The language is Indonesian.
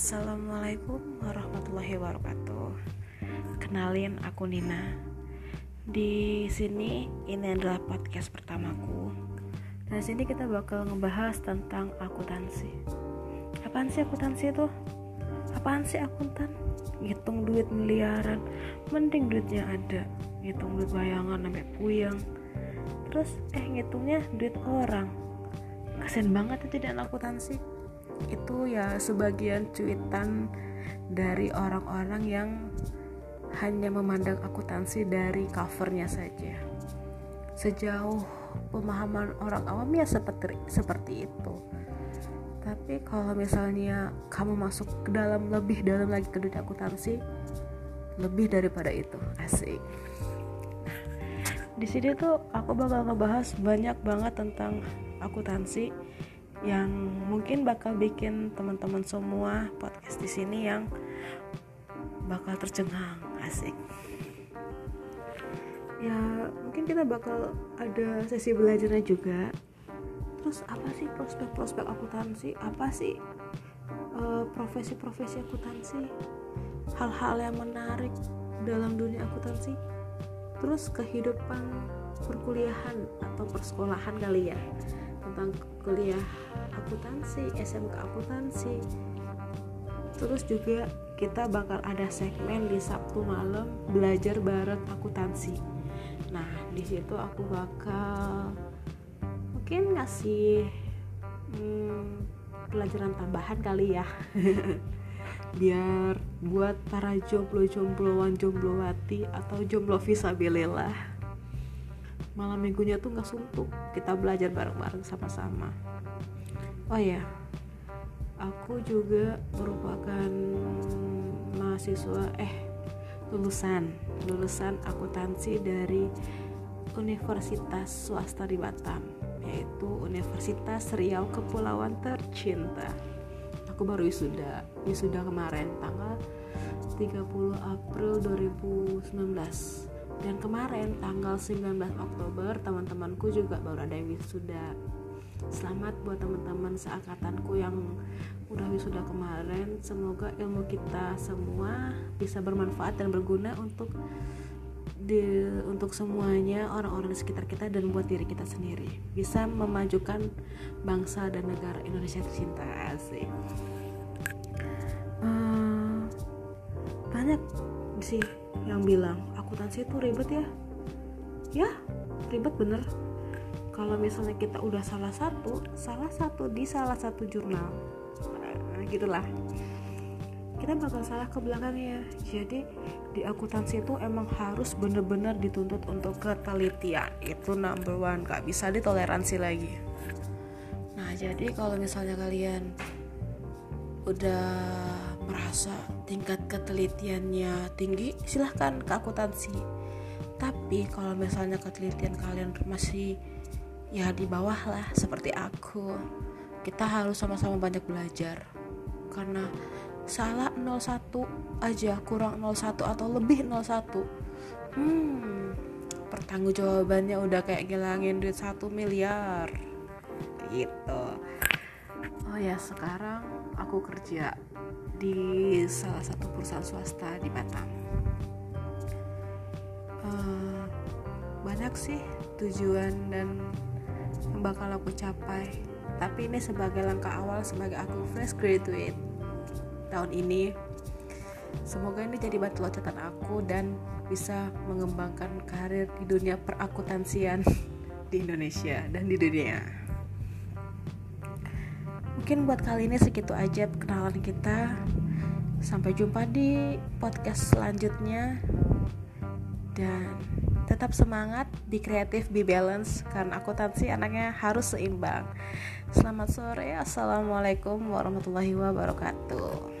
Assalamualaikum warahmatullahi wabarakatuh. Kenalin aku Nina. Di sini ini adalah podcast pertamaku. Dan di sini kita bakal ngebahas tentang akuntansi. Apaan sih akuntansi itu? Apaan sih akuntan? Ngitung duit miliaran, mending duitnya ada. Ngitung duit bayangan sampai puyeng. Terus eh ngitungnya duit orang. Kasian banget itu dan akuntansi itu ya sebagian cuitan dari orang-orang yang hanya memandang akuntansi dari covernya saja. Sejauh pemahaman orang awam ya seperti seperti itu. Tapi kalau misalnya kamu masuk ke dalam lebih dalam lagi ke dunia akuntansi, lebih daripada itu asik. Nah, di sini tuh aku bakal ngebahas banyak banget tentang akuntansi yang mungkin bakal bikin teman-teman semua podcast di sini yang bakal tercengang asik. Ya mungkin kita bakal ada sesi belajarnya juga. Terus apa sih prospek-prospek akuntansi? Apa sih uh, profesi-profesi akuntansi? Hal-hal yang menarik dalam dunia akuntansi? Terus kehidupan perkuliahan atau persekolahan kali ya tentang kuliah akuntansi, SMK akuntansi. Terus juga kita bakal ada segmen di Sabtu malam belajar bareng akuntansi. Nah, di situ aku bakal mungkin ngasih hmm, pelajaran tambahan kali ya. Biar buat para jomblo-jombloan, jomblowati atau jomblo visabilillah malam minggunya tuh nggak suntuk. Kita belajar bareng-bareng sama-sama. Oh ya aku juga merupakan mahasiswa eh lulusan lulusan akuntansi dari Universitas swasta di Batam yaitu Universitas Riau Kepulauan Tercinta. Aku baru wisuda wisuda kemarin tanggal 30 April 2019 dan kemarin tanggal 19 Oktober teman-temanku juga baru ada yang wisuda. Selamat buat teman-teman seangkatanku yang udah wisuda kemarin. Semoga ilmu kita semua bisa bermanfaat dan berguna untuk di, untuk semuanya orang-orang di sekitar kita dan buat diri kita sendiri. Bisa memajukan bangsa dan negara Indonesia tercinta. Asik. Uh, banyak sih yang bilang akuntansi itu ribet ya. Ya ribet bener. Kalau misalnya kita udah salah satu salah satu di salah satu jurnal nah, gitulah. Kita bakal salah ke belakangnya. Jadi di akuntansi itu emang harus bener-bener dituntut untuk ketelitian. Itu number one gak bisa ditoleransi lagi. Nah jadi kalau misalnya kalian udah merasa tingkat ketelitiannya tinggi silahkan ke akuntansi. Tapi kalau misalnya ketelitian kalian masih ya di bawah lah seperti aku kita harus sama-sama banyak belajar. Karena salah 01 aja kurang 01 atau lebih 01 hmm pertanggungjawabannya udah kayak ngilangin duit 1 miliar. Gitu oh ya sekarang aku kerja di salah satu perusahaan swasta di Batam. Uh, banyak sih tujuan dan yang bakal aku capai. Tapi ini sebagai langkah awal sebagai aku fresh graduate tahun ini. Semoga ini jadi batu loncatan aku dan bisa mengembangkan karir di dunia perakuntansian di Indonesia dan di dunia mungkin buat kali ini segitu aja kenalan kita. Sampai jumpa di podcast selanjutnya. Dan tetap semangat be kreatif be balance karena akuntansi anaknya harus seimbang. Selamat sore assalamualaikum warahmatullahi wabarakatuh